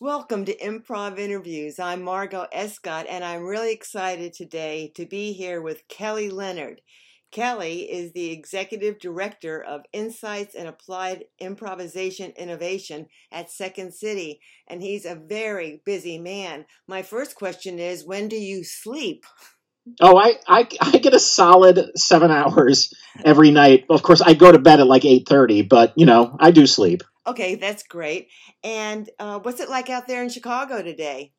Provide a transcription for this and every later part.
Welcome to Improv Interviews. I'm Margot Escott, and I'm really excited today to be here with Kelly Leonard. Kelly is the Executive Director of Insights and Applied Improvisation Innovation at Second City, and he's a very busy man. My first question is when do you sleep? Oh, I, I I get a solid seven hours every night. Of course, I go to bed at like eight thirty, but you know I do sleep. Okay, that's great. And uh, what's it like out there in Chicago today?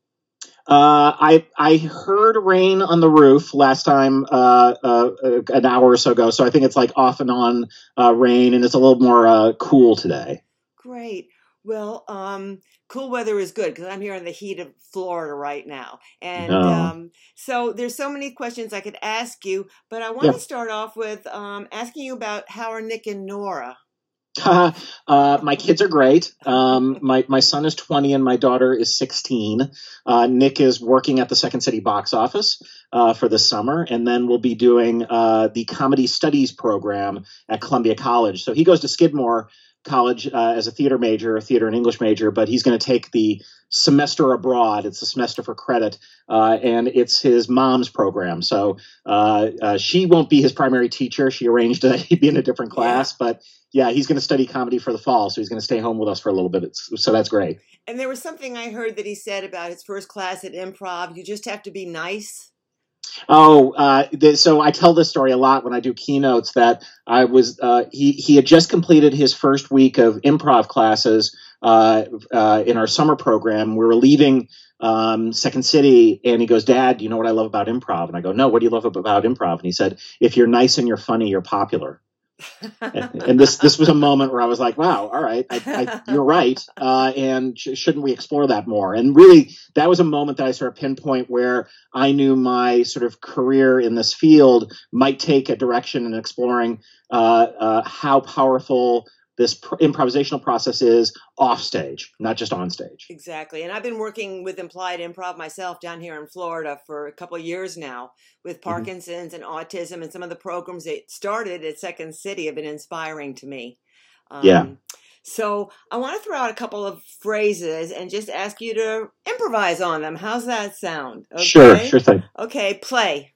Uh, I I heard rain on the roof last time uh, uh, an hour or so ago, so I think it's like off and on uh, rain, and it's a little more uh, cool today. Great. Well, um, cool weather is good because I'm here in the heat of Florida right now, and No. um, so there's so many questions I could ask you. But I want Yeah. to start off with um, asking you about how are Nick and Nora? uh, my kids are great. Um, my my son is twenty and my daughter is sixteen. Uh, Nick is working at the Second City box office uh, for the summer, and then we'll be doing uh, the comedy studies program at Columbia College. So he goes to Skidmore College uh, as a theater major, a theater and English major, but he's going to take the semester abroad. It's a semester for credit, uh, and it's his mom's program. So uh, uh, she won't be his primary teacher. She arranged that he'd be in a different class, but yeah, he's going to study comedy for the fall, so he's going to stay home with us for a little bit. It's, so that's great. And there was something I heard that he said about his first class at improv. You just have to be nice. Oh, uh, th- so I tell this story a lot when I do keynotes. That I was uh, he he had just completed his first week of improv classes uh, uh, in our summer program. We were leaving um, Second City, and he goes, "Dad, you know what I love about improv?" And I go, "No, what do you love about improv?" And he said, "If you're nice and you're funny, you're popular." And, and this this was a moment where I was like, "Wow, all right, I, I, you're right." Uh, and sh- shouldn't we explore that more? And really, that was a moment that I sort of pinpoint where I knew my sort of career in this field might take a direction in exploring uh, uh, how powerful this pr- improvisational process is off stage, not just on stage. Exactly. And I've been working with applied improv myself down here in Florida for a couple of years now with Mm-hmm. Parkinson's and autism. And some of the programs that started at Second City have been inspiring to me. Um, Yeah. So I want to throw out a couple of phrases and just ask you to improvise on them. How's that sound? Sure, sure thing. Okay, play.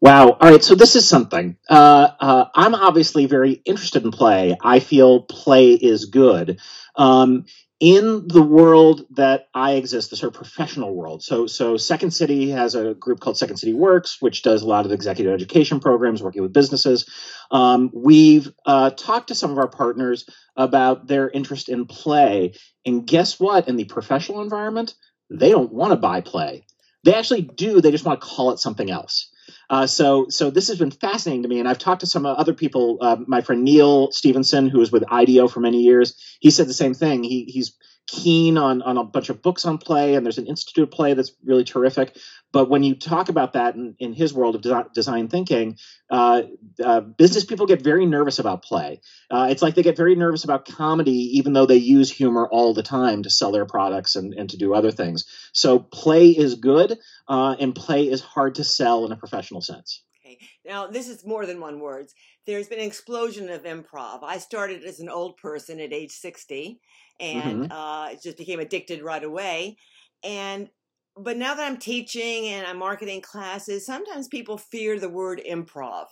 Wow. All right. So this is something. Uh, uh, I'm obviously very interested in play. I feel play is good. Um, in the world that I exist, the sort of professional world. So, so Second City has a group called Second City Works, which does a lot of executive education programs, working with businesses. Um, we've uh, talked to some of our partners about their interest in play, and guess what? In the professional environment, they don't want to buy play. They actually do. They just want to call it something else. Uh, so, so this has been fascinating to me, and I've talked to some other people. Uh, my friend Neil Stevenson, who was with IDEO for many years, he said the same thing. He, he's keen on on a bunch of books on play, and there's an institute of play that's really terrific. But when you talk about that in, in his world of desi- design thinking, uh, uh, business people get very nervous about play. Uh, it's like they get very nervous about comedy, even though they use humor all the time to sell their products and, and to do other things. So play is good, uh, and play is hard to sell in a professional sense. Okay. Now, this is more than one words. There's been an explosion of improv. I started as an old person at age 60 and uh, just became addicted right away. And but now that I'm teaching and I'm marketing classes, sometimes people fear the word improv.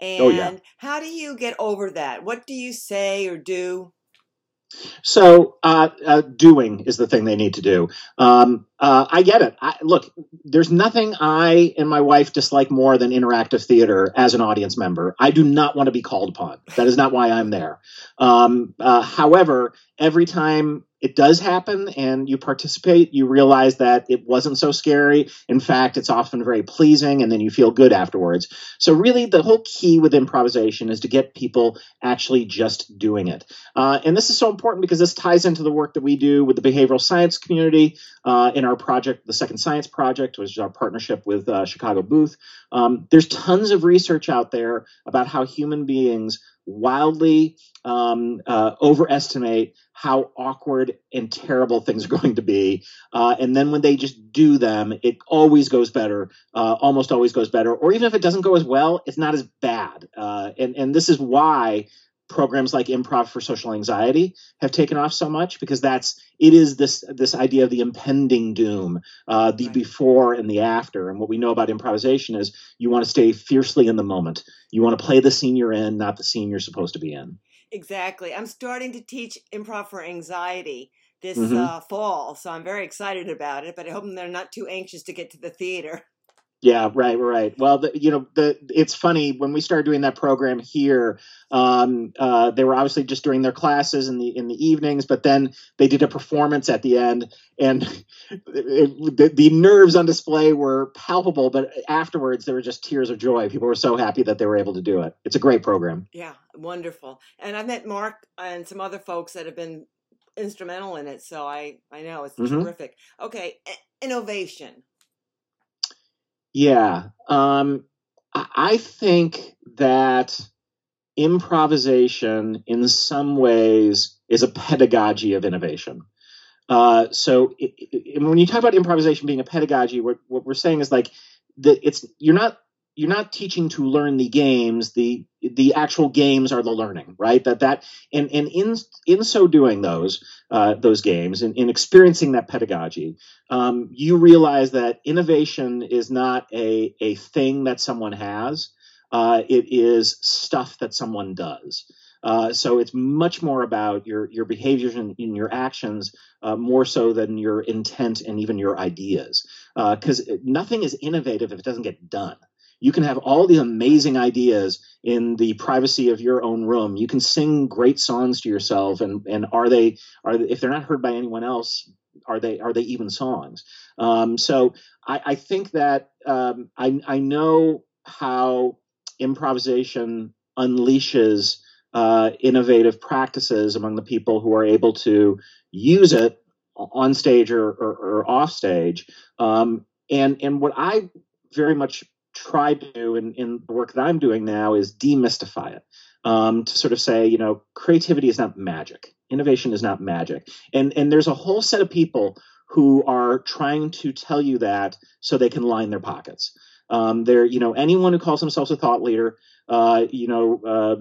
And Oh, yeah. how do you get over that? What do you say or do? So uh, uh, doing is the thing they need to do. Um, uh, I get it. I, look, there's nothing I and my wife dislike more than interactive theater as an audience member. I do not want to be called upon. That is not why I'm there. Um, uh, however, every time it does happen and you participate, you realize that it wasn't so scary. In fact, it's often very pleasing, and then you feel good afterwards. So, really, the whole key with improvisation is to get people actually just doing it. Uh, and this is so important because this ties into the work that we do with the behavioral science community uh, in our project, the Second Science Project, which is our partnership with uh, Chicago Booth. Um, there's tons of research out there about how human beings wildly um, uh, overestimate how awkward and terrible things are going to be. Uh, and then when they just do them, it always goes better, uh, almost always goes better. Or even if it doesn't go as well, it's not as bad. Uh, and, and this is why programs like improv for social anxiety have taken off so much because that's it is this this idea of the impending doom uh, the right. before and the after. And what we know about improvisation is you want to stay fiercely in the moment. You want to play the scene you're in not the scene you're supposed to be in. Exactly. I'm starting to teach improv for anxiety this mm-hmm. uh, fall so i'm very excited about it but i hope they're not too anxious to get to the theater Yeah, right, right. Well, the, you know, the it's funny when we started doing that program here. Um, uh, they were obviously just doing their classes in the in the evenings, but then they did a performance at the end, and it, the, the nerves on display were palpable. But afterwards, there were just tears of joy. People were so happy that they were able to do it. It's a great program. Yeah, wonderful. And I met Mark and some other folks that have been instrumental in it, so I I know it's mm-hmm. terrific. Okay, innovation yeah. Um, I think that improvisation, in some ways, is a pedagogy of innovation. Uh, so, it, it, when you talk about improvisation being a pedagogy, what, what we're saying is like that it's you're not you're not teaching to learn the games. The the actual games are the learning right? That that and and in in so doing those uh, those games and in experiencing that pedagogy um, you realize that innovation is not a a thing that someone has. Uh, it is stuff that someone does. Uh, so it's much more about your your behaviors and, and your actions uh, more so than your intent and even your ideas. Because uh, nothing is innovative if it doesn't get done you can have all these amazing ideas in the privacy of your own room. You can sing great songs to yourself, and and are they are if they're not heard by anyone else, are they are they even songs? Um, so I, I, think that um, I I know how improvisation unleashes uh, innovative practices among the people who are able to use it on stage or, or, or off stage. Um, and and what I very much try to do in, in the work that I'm doing now is demystify it. Um, to sort of say, you know, creativity is not magic. Innovation is not magic. And and there's a whole set of people who are trying to tell you that so they can line their pockets. Um, they're, you know, anyone who calls themselves a thought leader, uh, you know, uh,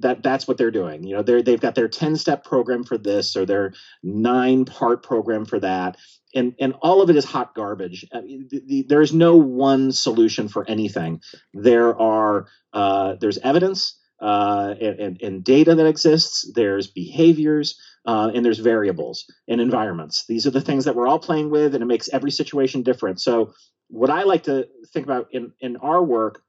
that that's what they're doing. You know, they they've got their ten step program for this or their nine part program for that, and and all of it is hot garbage. I mean, the, the, there is no one solution for anything. There are uh, there's evidence uh, and, and, and, data that exists. There's behaviors. Uh, and there's variables and environments. These are the things that we're all playing with, and it makes every situation different. So, what I like to think about in, in our work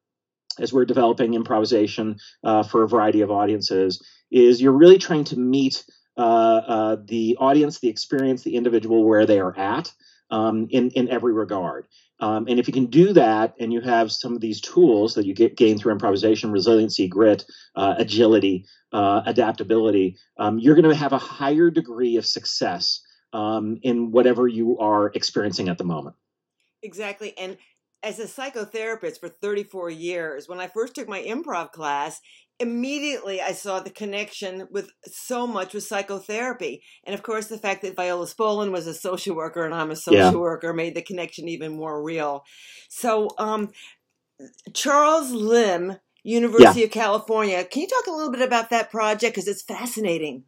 as we're developing improvisation uh, for a variety of audiences is you're really trying to meet uh, uh, the audience, the experience, the individual where they are at um, in in every regard. Um, and if you can do that, and you have some of these tools that you get gain through improvisation, resiliency, grit, uh, agility, uh, adaptability, um, you're going to have a higher degree of success um, in whatever you are experiencing at the moment. Exactly, and as a psychotherapist for 34 years, when I first took my improv class, immediately I saw the connection with so much with psychotherapy. And of course, the fact that Viola Spolin was a social worker and I'm a social yeah. worker made the connection even more real. So, um, Charles Limb, University yeah. of California, can you talk a little bit about that project? Because it's fascinating.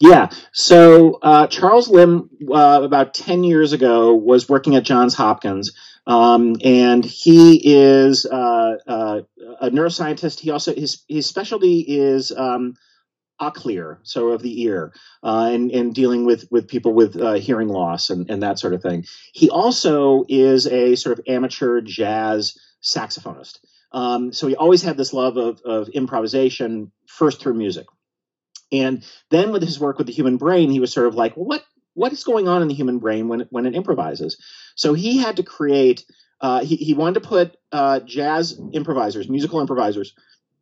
Yeah. So uh, Charles Limb, uh, about 10 years ago, was working at Johns Hopkins um, and he is uh, uh, a neuroscientist. He also his his specialty is um, cochlear, so of the ear, uh, and and dealing with with people with uh, hearing loss and and that sort of thing. He also is a sort of amateur jazz saxophonist. Um, so he always had this love of, of improvisation first through music. And then with his work with the human brain, he was sort of like, well, what what is going on in the human brain when when it improvises. So he had to create. Uh, he he wanted to put uh, jazz improvisers, musical improvisers,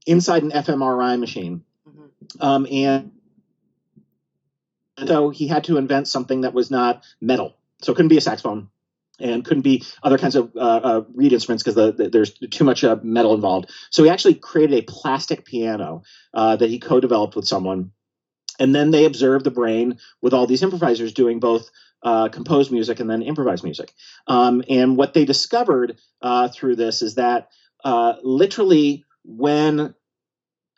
inside an fMRI machine, mm-hmm. um, and so he had to invent something that was not metal. So it couldn't be a saxophone and couldn't be other kinds of uh, uh, reed instruments because the, the, there's too much uh, metal involved. So he actually created a plastic piano uh, that he co-developed with someone and then they observed the brain with all these improvisers doing both uh, composed music and then improvised music. Um, and what they discovered uh, through this is that uh, literally when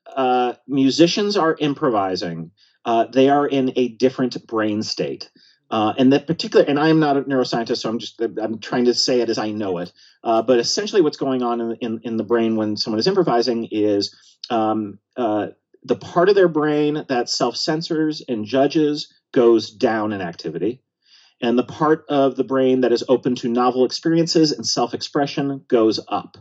uh, musicians are improvising, uh, they are in a different brain state. Uh, and that particular, and I'm not a neuroscientist, so I'm just I'm trying to say it as I know it. But essentially, what's going on in, in, in the brain when someone is improvising is um, the part of their brain that self censors and judges goes down in activity, and the part of the brain that is open to novel experiences and self expression goes up.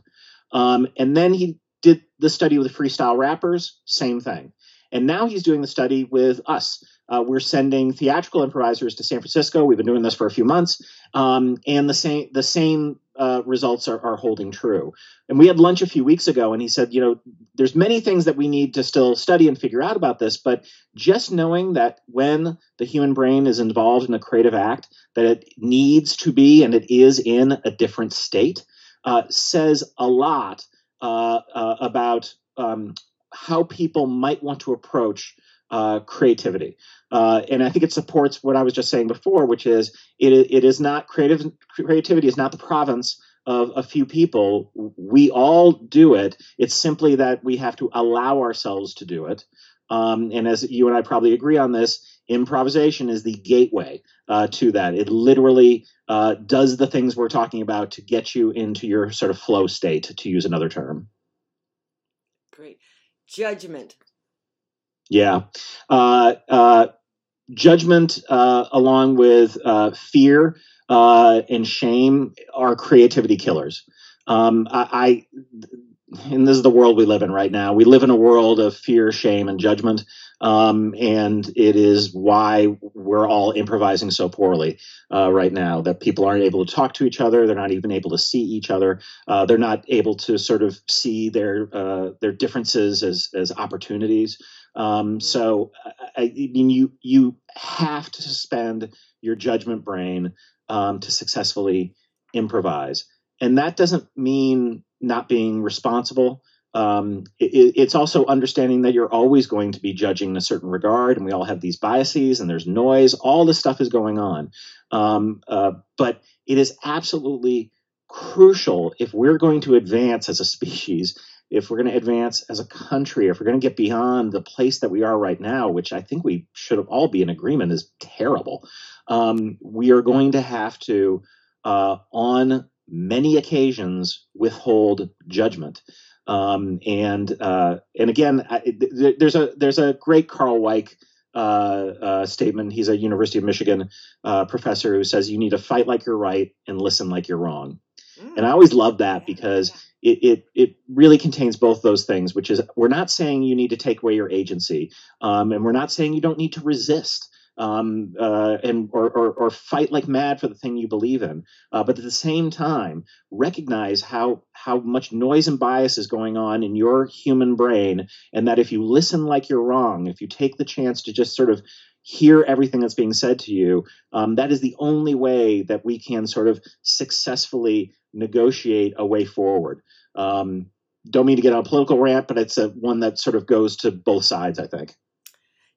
Um, and then he did the study with freestyle rappers, same thing. And now he's doing the study with us. Uh, we're sending theatrical improvisers to San Francisco. We've been doing this for a few months, um, and the same the same uh, results are, are, holding true. And we had lunch a few weeks ago, and he said, you know, there's many things that we need to still study and figure out about this, but just knowing that when the human brain is involved in a creative act, that it needs to be and it is in a different state, uh, says a lot uh, uh, about um, how people might want to approach uh, creativity. Uh, and I think it supports what I was just saying before, which is it, it is not creative creativity is not the province of a few people. We all do it. It's simply that we have to allow ourselves to do it. Um, and as you and I probably agree on this, improvisation is the gateway uh, to that. It literally uh, does the things we're talking about to get you into your sort of flow state, to use another term. Great. Judgment. Yeah. Uh, uh, judgment, uh, along with uh, fear uh, and shame, are creativity killers. Um, I, I, and this is the world we live in right now. We live in a world of fear, shame, and judgment. Um, and it is why we're all improvising so poorly uh, right now that people aren't able to talk to each other. They're not even able to see each other. Uh, they're not able to sort of see their uh, their differences as as opportunities. Um, mm-hmm. so I, I, mean, you you have to suspend your judgment brain um, to successfully improvise, and that doesn't mean not being responsible. Um, it, it's also understanding that you're always going to be judging in a certain regard, and we all have these biases, and there's noise. All this stuff is going on, um, uh, but it is absolutely crucial if we're going to advance as a species if we're going to advance as a country, if we're going to get beyond the place that we are right now, which I think we should all be in agreement is terrible, um, we are going to have to, uh, on many occasions, withhold judgment. Um, and uh, and again, I, th- there's a there's a great Karl Weick uh, uh, statement. He's a University of Michigan uh, professor who says you need to fight like you're right and listen like you're wrong. Mm. And I always love that because it, it, it really contains both those things, which is we're not saying you need to take away your agency, um, and we're not saying you don't need to resist. Um, uh, and or, or, or, fight like mad for the thing you believe in. Uh, but at the same time, recognize how how much noise and bias is going on in your human brain, and that if you listen like you're wrong, if you take the chance to just sort of hear everything that's being said to you, um, that is the only way that we can sort of successfully negotiate a way forward. Um, don't mean to get on a political rant, but it's a one that sort of goes to both sides, I think.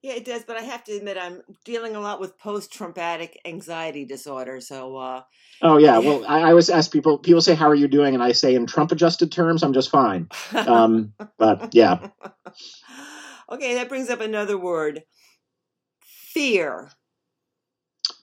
Yeah, it does, but I have to admit I'm dealing a lot with post-traumatic anxiety disorder. So. Uh, oh yeah, well, I, I always ask people. People say, "How are you doing?" And I say, in Trump-adjusted terms, I'm just fine. Um, but yeah. okay, that brings up another word: fear.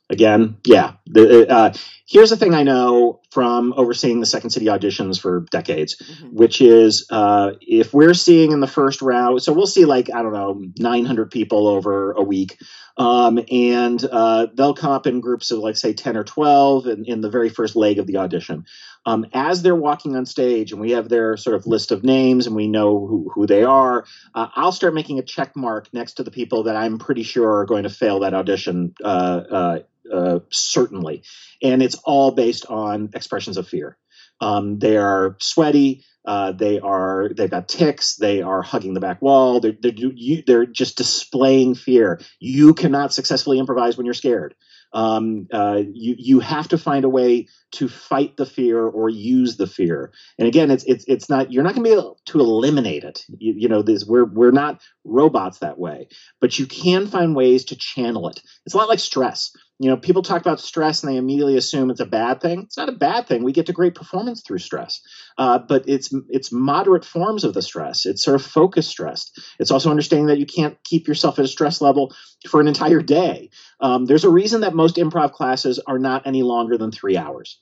Again yeah. The, uh, here's the thing i know from overseeing the second city auditions for decades mm-hmm. which is uh, if we're seeing in the first round so we'll see like i don't know 900 people over a week. Um, and uh, they'll come up in groups of like say 10 or 12 in, in the very first leg of the audition um, as they're walking on stage and we have their sort of list of names and we know who, who they are uh, i'll start making a check mark next to the people that i'm pretty sure are going to fail that audition uh, uh, uh, certainly. And it's all based on expressions of fear. Um, they are sweaty. Uh, they are they've got ticks. They are hugging the back wall. They're they're, you, they're just displaying fear. You cannot successfully improvise when you're scared. Um, uh, you you have to find a way to fight the fear or use the fear. And again, it's it's it's not you're not going to be able to eliminate it. You, you know, this we're we're not robots that way, but you can find ways to channel it. It's a lot like stress you know, people talk about stress and they immediately assume it's a bad thing. It's not a bad thing. We get to great performance through stress, uh, but it's it's moderate forms of the stress. It's sort of focus stressed. It's also understanding that you can't keep yourself at a stress level for an entire day. Um, there's a reason that most improv classes are not any longer than three hours.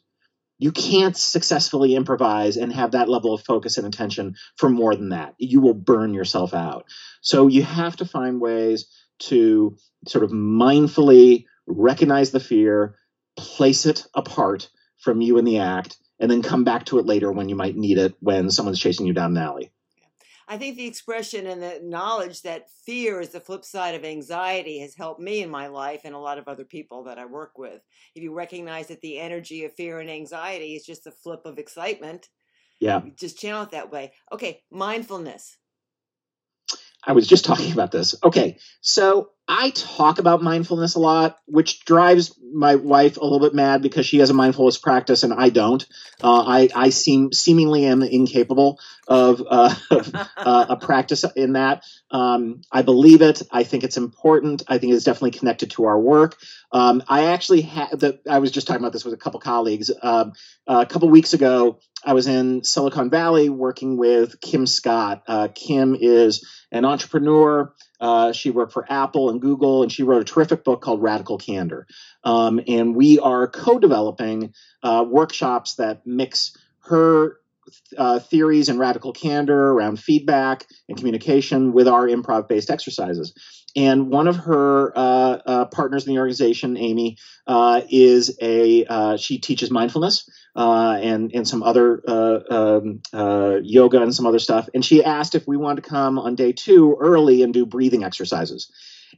You can't successfully improvise and have that level of focus and attention for more than that. You will burn yourself out. So you have to find ways to sort of mindfully recognize the fear, place it apart from you in the act, and then come back to it later when you might need it when someone's chasing you down an alley. I think the expression and the knowledge that fear is the flip side of anxiety has helped me in my life and a lot of other people that I work with. If you recognize that the energy of fear and anxiety is just a flip of excitement, yeah, just channel it that way. Okay, mindfulness. I was just talking about this. Okay, so I talk about mindfulness a lot, which drives my wife a little bit mad because she has a mindfulness practice and I don't. Uh, I, I seem seemingly am incapable of, uh, of uh, a practice in that. Um, I believe it. I think it's important. I think it's definitely connected to our work. Um, I actually had the. I was just talking about this with a couple colleagues. Um, a couple weeks ago, I was in Silicon Valley working with Kim Scott. Uh, Kim is an entrepreneur. Uh, she worked for Apple and Google, and she wrote a terrific book called Radical Candor. Um, and we are co developing uh, workshops that mix her uh, theories and radical candor around feedback and communication with our improv based exercises. And one of her uh, uh, partners in the organization, Amy, uh, is a uh, she teaches mindfulness uh, and and some other um, yoga and some other stuff. And she asked if we wanted to come on day two early and do breathing exercises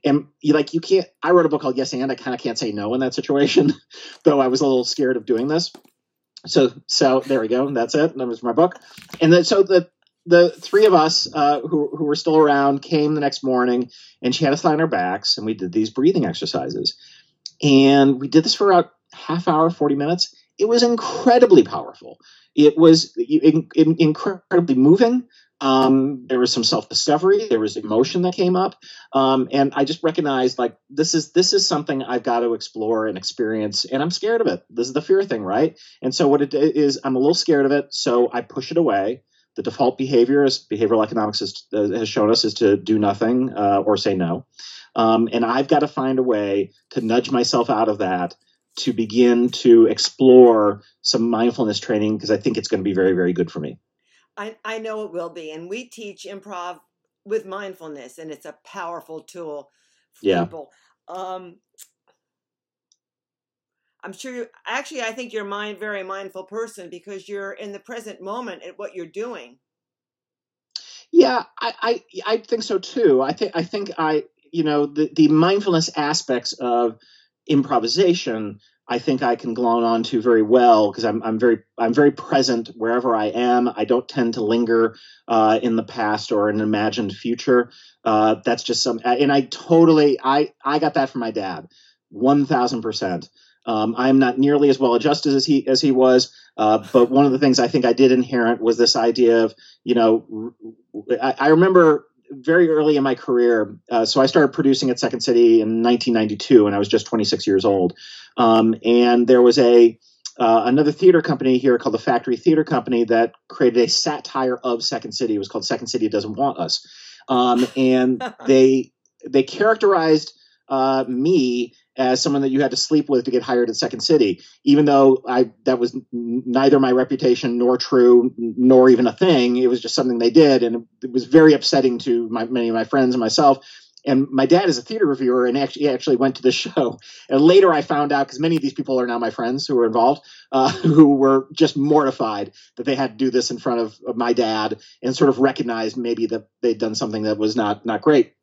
and you like you can't i wrote a book called yes and i kind of can't say no in that situation though i was a little scared of doing this so so there we go. That's it. That was my book. And then so the the three of us uh, who who were still around came the next morning, and she had us lie on our backs, and we did these breathing exercises, and we did this for about half hour, forty minutes. It was incredibly powerful. It was in, in, incredibly moving. Um, there was some self-discovery there was emotion that came up um, and i just recognized like this is this is something i've got to explore and experience and i'm scared of it this is the fear thing right and so what it is i'm a little scared of it so i push it away the default behavior as behavioral economics has, uh, has shown us is to do nothing uh, or say no um, and i've got to find a way to nudge myself out of that to begin to explore some mindfulness training because i think it's going to be very very good for me I, I know it will be. And we teach improv with mindfulness, and it's a powerful tool for yeah. people. Um, I'm sure you actually I think you're a mind very mindful person because you're in the present moment at what you're doing. Yeah, I, I I think so too. I think I think I you know the, the mindfulness aspects of improvisation I think I can glom on to very well because I'm, I'm very I'm very present wherever I am. I don't tend to linger uh, in the past or an imagined future. Uh, that's just some, and I totally I I got that from my dad, one thousand percent. Um, I'm not nearly as well adjusted as he as he was, uh, but one of the things I think I did inherent was this idea of you know I, I remember very early in my career. Uh, so I started producing at Second City in 1992, and I was just 26 years old. Um, and there was a uh, another theater company here called the Factory Theater Company that created a satire of Second City. It was called Second City Doesn't Want Us, um, and they they characterized uh, me as someone that you had to sleep with to get hired at Second City, even though I that was neither my reputation nor true nor even a thing. It was just something they did, and it was very upsetting to my, many of my friends and myself. And my dad is a theater reviewer, and actually actually went to the show. And later, I found out because many of these people are now my friends who were involved, uh, who were just mortified that they had to do this in front of, of my dad, and sort of recognized maybe that they'd done something that was not not great.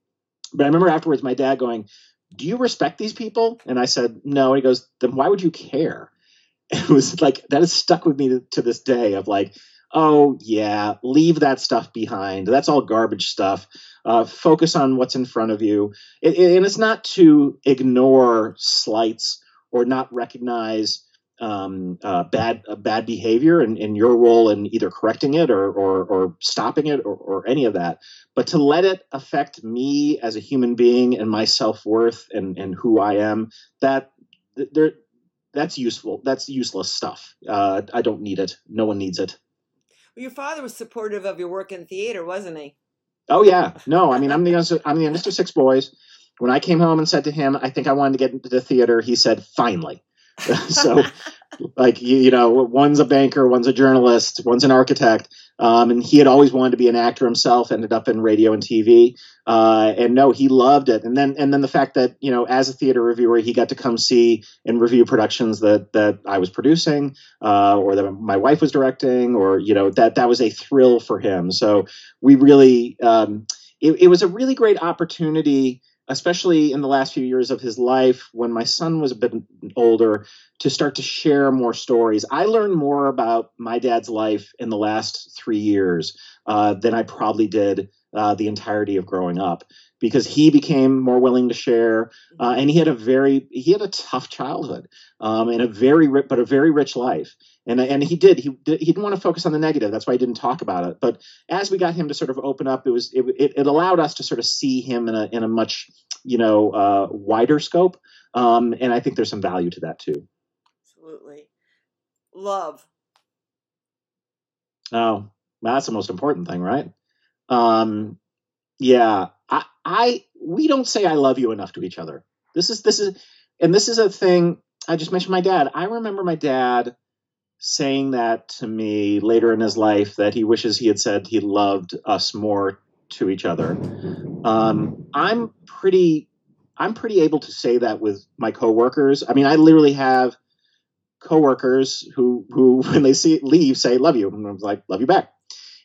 But I remember afterwards, my dad going, do you respect these people? And I said, no. And he goes, then why would you care? It was like, that has stuck with me to, to this day of like, oh, yeah, leave that stuff behind. That's all garbage stuff. Uh, focus on what's in front of you. It, it, and it's not to ignore slights or not recognize um, uh, bad uh, bad behavior and, and, your role in either correcting it or or, or stopping it or, or, any of that, but to let it affect me as a human being and my self worth and and who I am. That there, that's useful. That's useless stuff. Uh, I don't need it. No one needs it. Well, your father was supportive of your work in theater, wasn't he? Oh yeah, no. I mean, I'm the youngest, I'm the youngest of six boys. When I came home and said to him, "I think I wanted to get into the theater," he said, "Finally." so, like you, you, know, one's a banker, one's a journalist, one's an architect, um, and he had always wanted to be an actor himself. Ended up in radio and TV, uh, and no, he loved it. And then, and then the fact that you know, as a theater reviewer, he got to come see and review productions that that I was producing, uh, or that my wife was directing, or you know, that that was a thrill for him. So we really, um, it, it was a really great opportunity especially in the last few years of his life when my son was a bit older to start to share more stories. I learned more about my dad's life in the last three years uh, than i probably did uh, the entirety of growing up because he became more willing to share uh, and he had a very he had a tough childhood um, and a very rich, but a very rich life. And and he did he did, he didn't want to focus on the negative. That's why he didn't talk about it. But as we got him to sort of open up it was it, it, it allowed us to sort of see him in a in a much you know uh, wider scope um, and i think there's some value to that too absolutely love oh that's the most important thing right um yeah I, I we don't say I love you enough to each other. This is this is and this is a thing I just mentioned my dad. I remember my dad saying that to me later in his life that he wishes he had said he loved us more to each other. Um, I'm pretty I'm pretty able to say that with my coworkers. I mean, I literally have coworkers who who when they see leave say love you and I'm like love you back.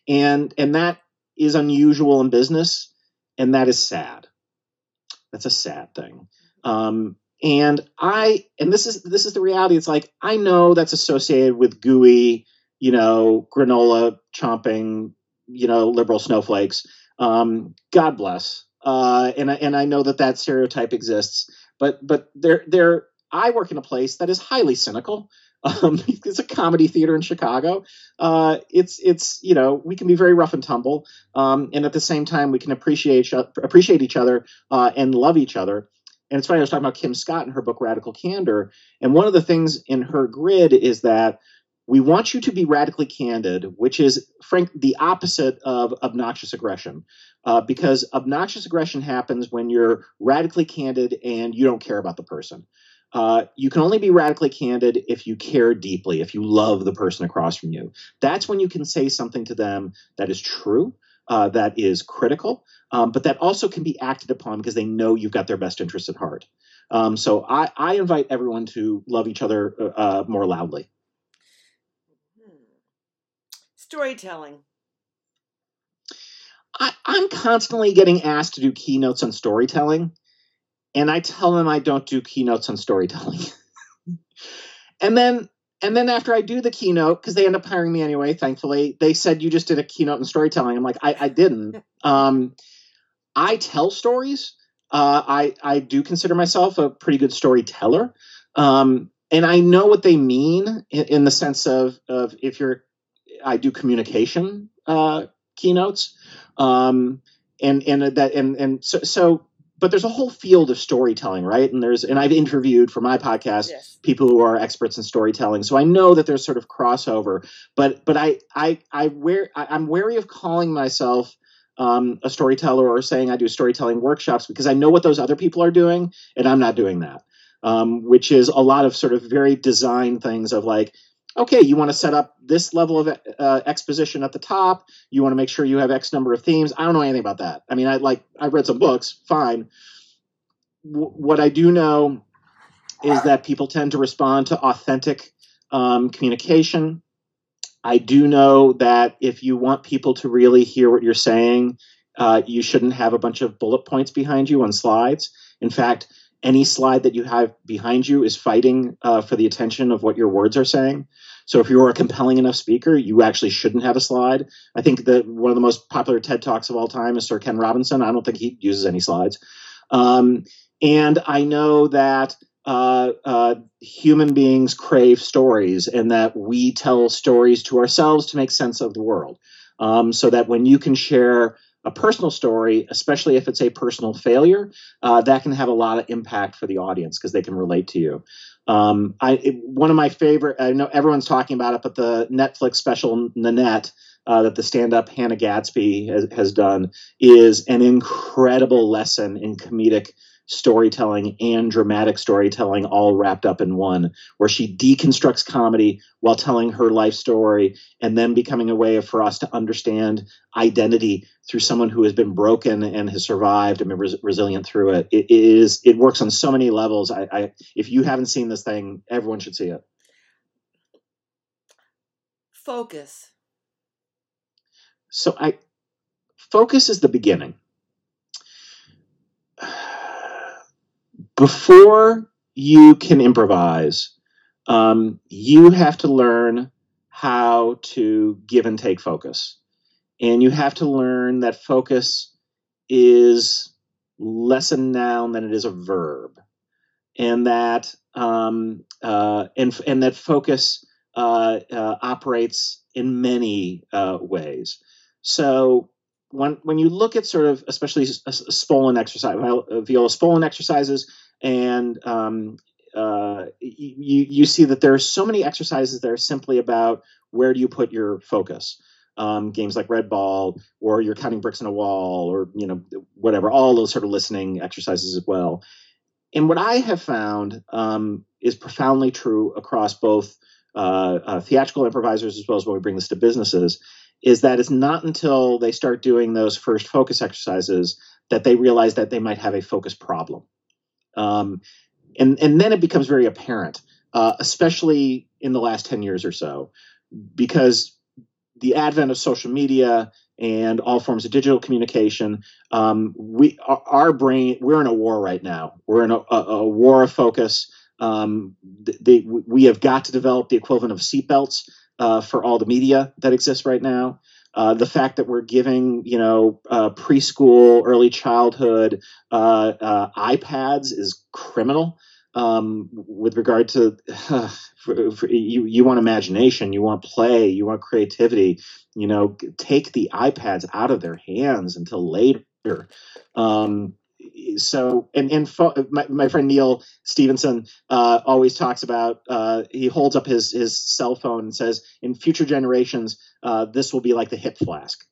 And and that is unusual in business and that is sad. That's a sad thing. Um, and I and this is this is the reality. It's like I know that's associated with gooey, you know, granola chomping, you know, liberal snowflakes. Um, God bless. Uh, and I, and I know that that stereotype exists, but but there there I work in a place that is highly cynical. Um, it's a comedy theater in Chicago. Uh, it's it's you know we can be very rough and tumble, um, and at the same time we can appreciate appreciate each other uh, and love each other. And it's funny I was talking about Kim Scott in her book Radical Candor, and one of the things in her grid is that we want you to be radically candid, which is frank the opposite of obnoxious aggression, uh, because obnoxious aggression happens when you're radically candid and you don't care about the person. Uh, you can only be radically candid if you care deeply, if you love the person across from you. That's when you can say something to them that is true, uh, that is critical, um, but that also can be acted upon because they know you've got their best interests at heart. Um, so I, I, invite everyone to love each other uh, uh more loudly. Hmm. Storytelling. I, I'm constantly getting asked to do keynotes on storytelling and I tell them I don't do keynotes on storytelling. and then and then after I do the keynote, because they end up hiring me anyway, thankfully, they said you just did a keynote in storytelling. I'm like, I, I didn't. um, I tell stories. Uh, I I do consider myself a pretty good storyteller, um, and I know what they mean in, in, the sense of of if you're, I do communication uh, keynotes, um, and and that and and so so but there's a whole field of storytelling, right? And there's and I've interviewed for my podcast yes. people who are experts in storytelling, so I know that there's sort of crossover. But but I I I wear I, am wary of calling myself um, a storyteller or saying I do storytelling workshops because I know what those other people are doing, and I'm not doing that. Um, which is a lot of sort of very design things of like okay, you want to set up this level of uh, exposition at the top. You want to make sure you have X number of themes. I don't know anything about that. I mean, I like I've read some books, fine. W- what I do know is that people tend to respond to authentic um, communication. I do know that if you want people to really hear what you're saying, uh, you shouldn't have a bunch of bullet points behind you on slides. In fact, any slide that you have behind you is fighting uh, for the attention of what your words are saying. So if you're a compelling enough speaker, you actually shouldn't have a slide. I think that one of the most popular TED Talks of all time is Sir Ken Robinson. I don't think he uses any slides. Um, and I know that uh, uh, human beings crave stories and that we tell stories to ourselves to make sense of the world. Um, so that when you can share a personal story, especially if it's a personal failure, uh, that can have a lot of impact for the audience because they can relate to you. Um, I it, one of my favorite. I know everyone's talking about it, but the Netflix special Nanette uh, that the stand-up Hannah Gadsby has, has, done is an incredible lesson in comedic storytelling and dramatic storytelling all wrapped up in one, where she deconstructs comedy while telling her life story and then becoming a way for us to understand identity through someone who has been broken and has survived and been res- resilient through it. It is it works on so many levels. I, I if you haven't seen this thing, everyone should see it. Focus. So I focus is the beginning. Before you can improvise, um, you have to learn how to give and take focus. And you have to learn that focus is less a noun than it is a verb. And that um, uh, and, and that focus uh, uh, operates in many uh, ways. So when when you look at sort of especially Spolin exercise, viola Spolin exercises, and um, uh, you you see that there are so many exercises that are simply about where do you put your focus. Um, games like Red Ball, or you're counting bricks on a wall, or you know whatever, all those sort of listening exercises as well. And what I have found um, is profoundly true across both uh, uh, theatrical improvisers as well as when we bring this to businesses is that it's not until they start doing those first focus exercises that they realize that they might have a focus problem. Um, and, and then it becomes very apparent, uh, especially in the last 10 years or so, because the advent of social media and all forms of digital communication, um, we our, our, brain we're in a war right now. We're in a, a, a war of focus. Um, they, we have got to develop the equivalent of seatbelts uh, for all the media that exists right now. Uh, the fact that we're giving, you know, uh, preschool, early childhood uh, uh iPads is criminal. Um, with regard to for, for, you, you want imagination, you want play, you want creativity. You know, take the iPads out of their hands until later. Um, so and and fo- my, my friend Neil Stevenson uh, always talks about uh, he holds up his his cell phone and says in future generations uh, this will be like the hip flask.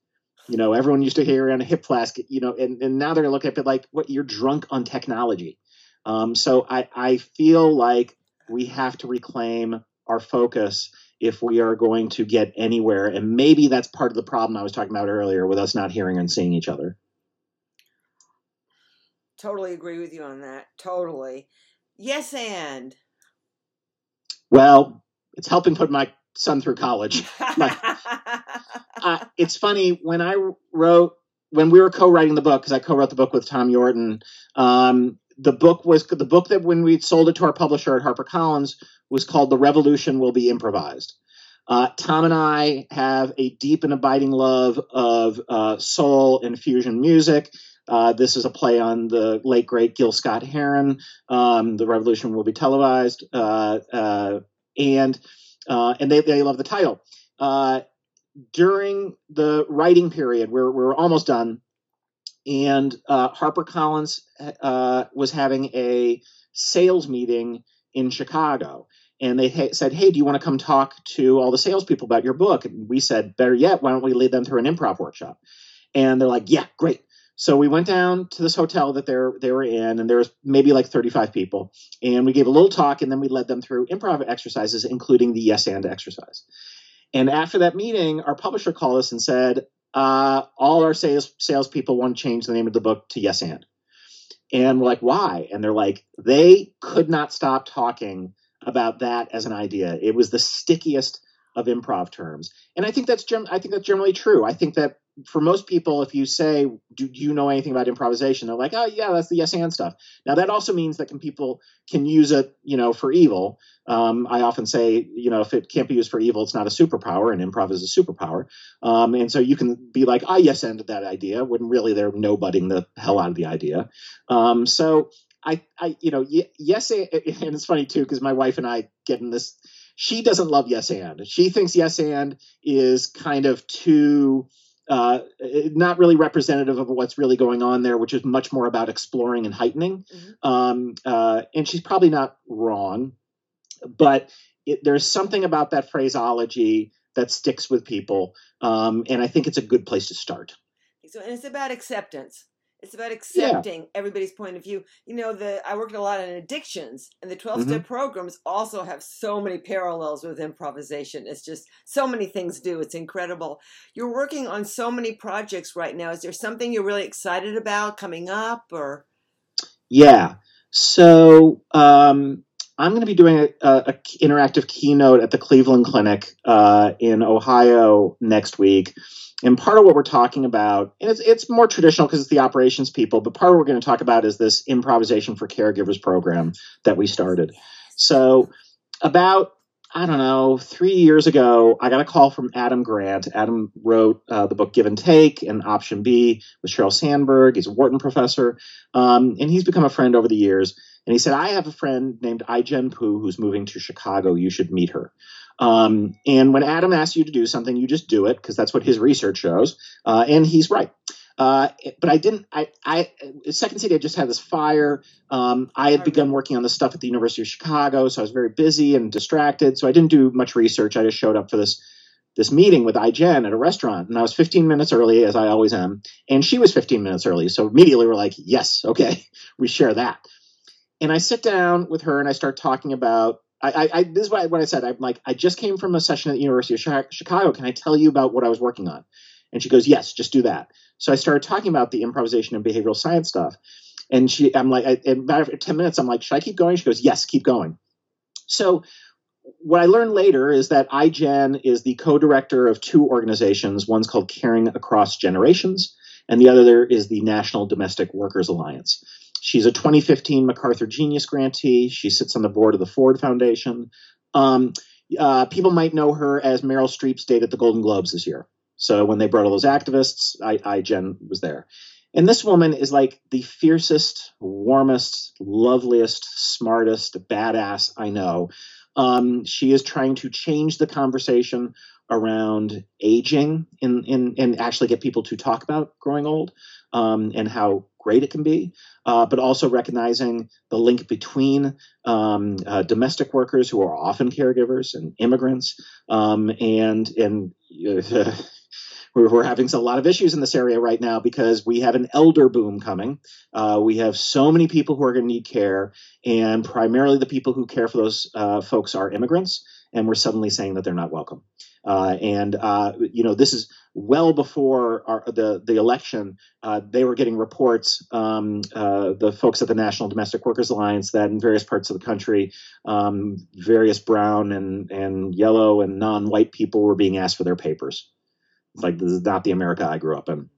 You know everyone used to hear around a hip flask you know and, and now they're gonna look at it like what you're drunk on technology. Um, so I, I feel like we have to reclaim our focus if we are going to get anywhere and maybe that's part of the problem i was talking about earlier with us not hearing and seeing each other Totally agree with you on that. Totally. Yes, and. Well, it's helping put my son through college. my, uh, it's funny when I wrote when we were co-writing the book because I co-wrote the book with Tom Yorton. Um, the book was the book that when we sold it to our publisher at HarperCollins was called "The Revolution Will Be Improvised." Uh, Tom and I have a deep and abiding love of uh, soul and fusion music. Uh, this is a play on the late great Gil Scott Heron. Um, the Revolution will be televised, uh, uh, and uh, and they, they love the title. Uh, during the writing period, we're we're almost done, and uh, HarperCollins was having a sales meeting in Chicago. And they ha- said, "Hey, do you want to come talk to all the salespeople about your book?" And we said, "Better yet, why don't we lead them through an improv workshop?" And they're like, "Yeah, great." So we went down to this hotel that they're they were in, and there was maybe like 35 people, and we gave a little talk, and then we led them through improv exercises, including the yes and exercise. And after that meeting, our publisher called us and said, uh, all our sales salespeople want to change the name of the book to Yes and. And we're like, why? And they're like, they could not stop talking about that as an idea. It was the stickiest of improv terms, and I think that's I think that's generally true. I think that for most people, if you say, do, you know anything about improvisation? They're like, oh yeah, that's the yes and stuff. Now that also means that can people can use it, you know, for evil. Um, I often say, you know, if it can't be used for evil, it's not a superpower, and improv is a superpower. Um, and so you can be like, I yes ended that idea when really they're nobodying the hell out of the idea. Um, so I, I, you know, yes, and it's funny too because my wife and I get in this. She doesn't love yes and. She thinks yes and is kind of too uh, not really representative of what's really going on there, which is much more about exploring and heightening. Mm-hmm. Um, uh, and she's probably not wrong. but it, there's something about that phraseology that sticks with people, um, and I think it's a good place to start. So, and it's about acceptance. It's about accepting yeah. everybody's point of view. You know, the I worked a lot on addictions, and the 12 step mm-hmm. programs also have so many parallels with improvisation. It's just so many things do. It's incredible. You're working on so many projects right now. Is there something you're really excited about coming up or? Yeah. So, um, I'm going to be doing a, a, a, interactive keynote at the Cleveland Clinic uh, in Ohio next week. And part of what we're talking about, and it's, it's more traditional because it's the operations people, but part of what we're going to talk about is this improvisation for caregivers program that we started. So, about, I don't know, three years ago, I got a call from Adam Grant. Adam wrote uh, the book Give and Take and Option B with Sheryl Sandberg. He's a Wharton professor, um, and he's become a friend over the years. And he said, I have a friend named Ai-jen Poo who's moving to Chicago. You should meet her. Um, and when Adam asks you to do something, you just do it because that's what his research shows. Uh, and he's right. Uh, but I didn't. I, I Second City. I just had this fire. Um, I had begun working on the stuff at the University of Chicago, so I was very busy and distracted. So I didn't do much research. I just showed up for this this meeting with Ai-jen at a restaurant, and I was 15 minutes early, as I always am, and she was 15 minutes early. So immediately we're like, yes, okay, we share that. And I sit down with her and I start talking about I, I, this is what I, what I said. I'm like, I just came from a session at the University of Chicago. Can I tell you about what I was working on? And she goes, Yes, just do that. So I started talking about the improvisation and behavioral science stuff. And she, I'm like, I, in about 10 minutes, I'm like, Should I keep going? She goes, Yes, keep going. So what I learned later is that Ai-jen is the co-director of two organizations. One's called Caring Across Generations, and the other is the National Domestic Workers Alliance. She's a 2015 MacArthur Genius grantee. She sits on the board of the Ford Foundation. Um, uh, people might know her as Meryl Streep's date at the Golden Globes this year. So when they brought all those activists, I, Ai-jen was there. And this woman is like the fiercest, warmest, loveliest, smartest, badass I know. Um, she is trying to change the conversation around aging and, and, and actually get people to talk about growing old um, and how great it can be, uh, but also recognizing the link between um, uh, domestic workers who are often caregivers and immigrants, um, and and uh, we're, we're, having a lot of issues in this area right now because we have an elder boom coming. Uh, we have so many people who are going to need care, and primarily the people who care for those uh, folks are immigrants, and we're suddenly saying that they're not welcome. Uh, and uh, you know this is well before our, the the election. Uh, they were getting reports, um, uh, the folks at the National Domestic Workers Alliance, that in various parts of the country, um, various brown and and yellow and non-white people were being asked for their papers. It's Like this is not the America I grew up in.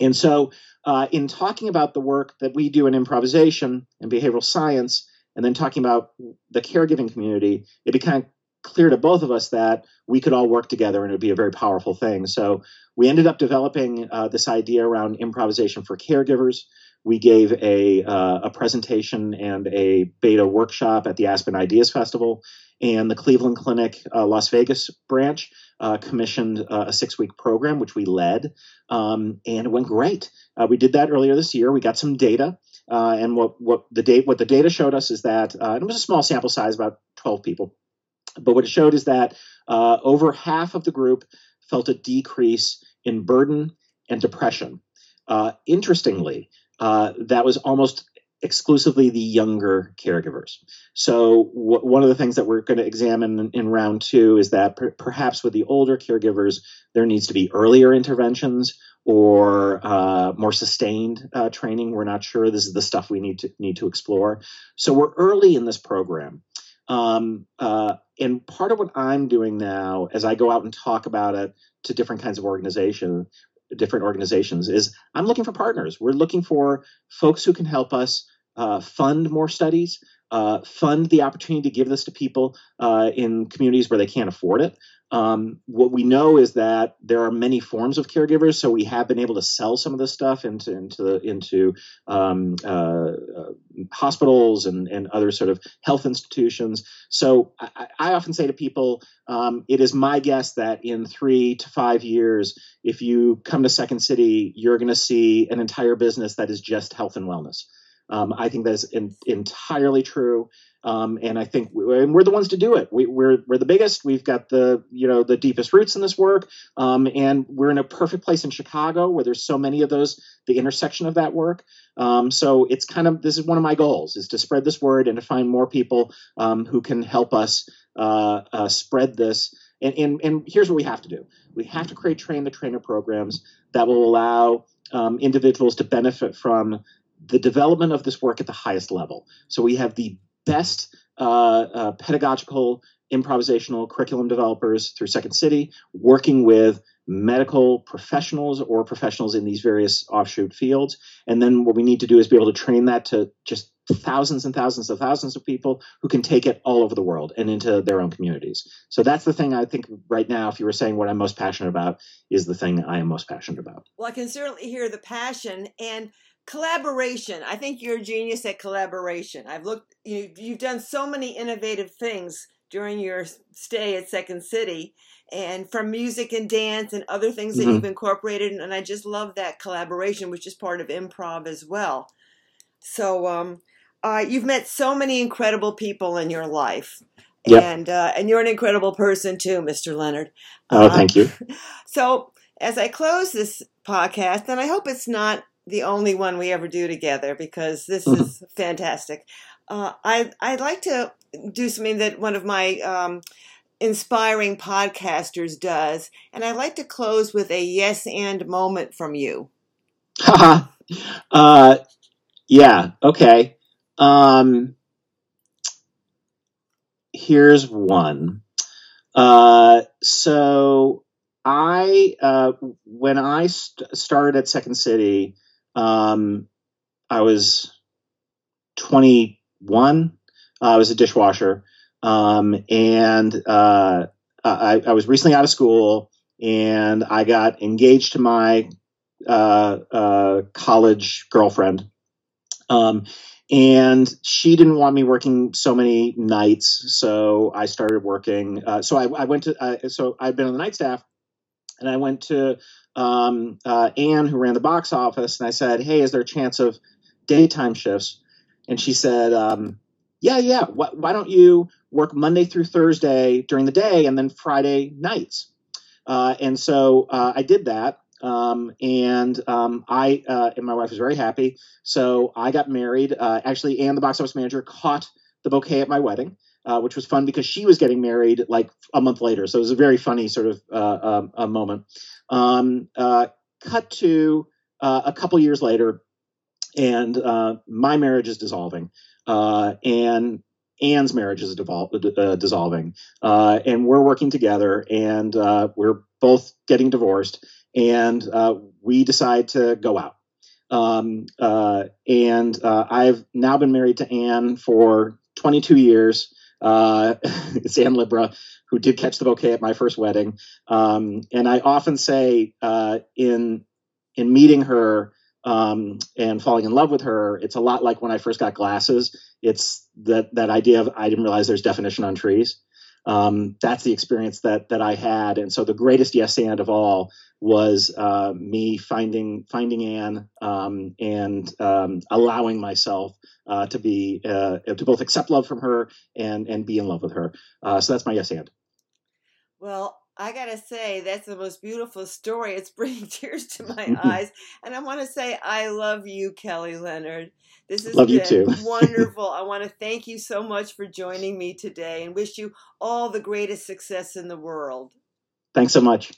And so, uh, in talking about the work that we do in improvisation and behavioral science, and then talking about the caregiving community, it became clear to both of us that we could all work together and it would be a very powerful thing. So we ended up developing uh, this idea around improvisation for caregivers. We gave a, uh, a presentation and a beta workshop at the Aspen Ideas Festival, and the Cleveland Clinic uh, Las Vegas branch uh, commissioned uh, a six week program, which we led, um, and it went great. Uh, we did that earlier this year. We got some data. and what, what the date what the data showed us is that it was a small sample size, about 12 people, but what it showed is that uh, over half of the group felt a decrease in burden and depression. Uh, interestingly, uh, that was almost exclusively the younger caregivers. So, w- one of the things that we're going to examine in, in, round two is that per- perhaps with the older caregivers, there needs to be earlier interventions or uh, more sustained uh, training. We're not sure. This is the stuff we need to need to explore. So, we're early in this program. Um, uh, and part of what I'm doing now, as I go out and talk about it to different kinds of organization, different organizations, is I'm looking for partners. We're looking for folks who can help us uh, fund more studies, uh, fund the opportunity to give this to people uh, in communities where they can't afford it, um, what we know is that there are many forms of caregivers, so we have been able to sell some of this stuff into into into um, uh, uh, hospitals and, and other sort of health institutions. So I, I often say to people, um, it is my guess that in three to five years, if you come to Second City, you're going to see an entire business that is just health and wellness. Um, I think that's in, entirely true. Um, and I think we, we're the ones to do it. We, are we're, we're the biggest. We've got the you know the deepest roots in this work, um, and we're in a perfect place in Chicago where there's so many of those the intersection of that work. Um, so it's kind of this is one of my goals is to spread this word and to find more people um, who can help us uh, uh, spread this. And, and and here's what we have to do: we have to create train the trainer programs that will allow um, individuals to benefit from the development of this work at the highest level. So we have the best uh, uh, pedagogical improvisational curriculum developers through Second City, working with medical professionals or professionals in these various offshoot fields. And then what we need to do is be able to train that to just thousands and thousands of thousands of people who can take it all over the world and into their own communities. So that's the thing I think right now, if you were saying what I'm most passionate about, is the thing I am most passionate about. Well, I can certainly hear the passion and collaboration. I think you're a genius at collaboration. I've looked, you, you've done so many innovative things during your stay at Second City, and from music and dance and other things that mm-hmm. you've incorporated. And I just love that collaboration, which is part of improv as well. So, um, uh, you've met so many incredible people in your life. Yep. And uh, and you're an incredible person too, Mr. Leonard. Oh, um, thank you. So as I close this podcast, and I hope it's not the only one we ever do together because this mm-hmm. is fantastic. Uh, I I'd like to do something that one of my um, inspiring podcasters does, and I'd like to close with a yes and moment from you. uh, yeah. Okay. Um, here's one. Uh, so I uh, when I st- started at Second City, um, I was 21. Uh, I was a dishwasher, um, and uh, I, I, was recently out of school, and I got engaged to my uh, uh college girlfriend. Um, and she didn't want me working so many nights, so I started working. Uh, so I, I, went to uh, so I'd been on the night staff, and I went to um, uh, Anne, who ran the box office, and I said, "Hey, is there a chance of daytime shifts?" And she said, um, "Yeah, yeah. Why, why, don't you work Monday through Thursday during the day, and then Friday nights?" Uh, and so uh, I did that. Um, and um, I uh, and my wife was very happy. So I got married. Uh, actually, Anne, the box office manager, caught the bouquet at my wedding uh, which was fun because she was getting married like a month later. So it was a very funny sort of uh, um, moment. Um, uh, cut to uh, a couple years later, and uh, my marriage is dissolving, uh, and Anne's marriage is devol- dissolving, and we're working together, and we're both getting divorced, and we decide to go out. Um, and I've now been married to Anne for 22 years uh, Anne Libera, who did catch the bouquet at my first wedding. Um, and I often say uh, in in meeting her um, and falling in love with her, it's a lot like when I first got glasses. It's that that idea of I didn't realize there's definition on trees. Um, that's the experience that that I had, and so the greatest yes and of all was uh, me finding finding Anne um, and um, allowing myself uh, to be uh, to both accept love from her and and be in love with her. Uh, so that's my yes and. Well, I gotta say that's the most beautiful story. It's bringing tears to my eyes, and I want to say I love you, Kelly Leonard. This love been wonderful. I want to thank you so much for joining me today, and wish you all the greatest success in the world. Thanks so much.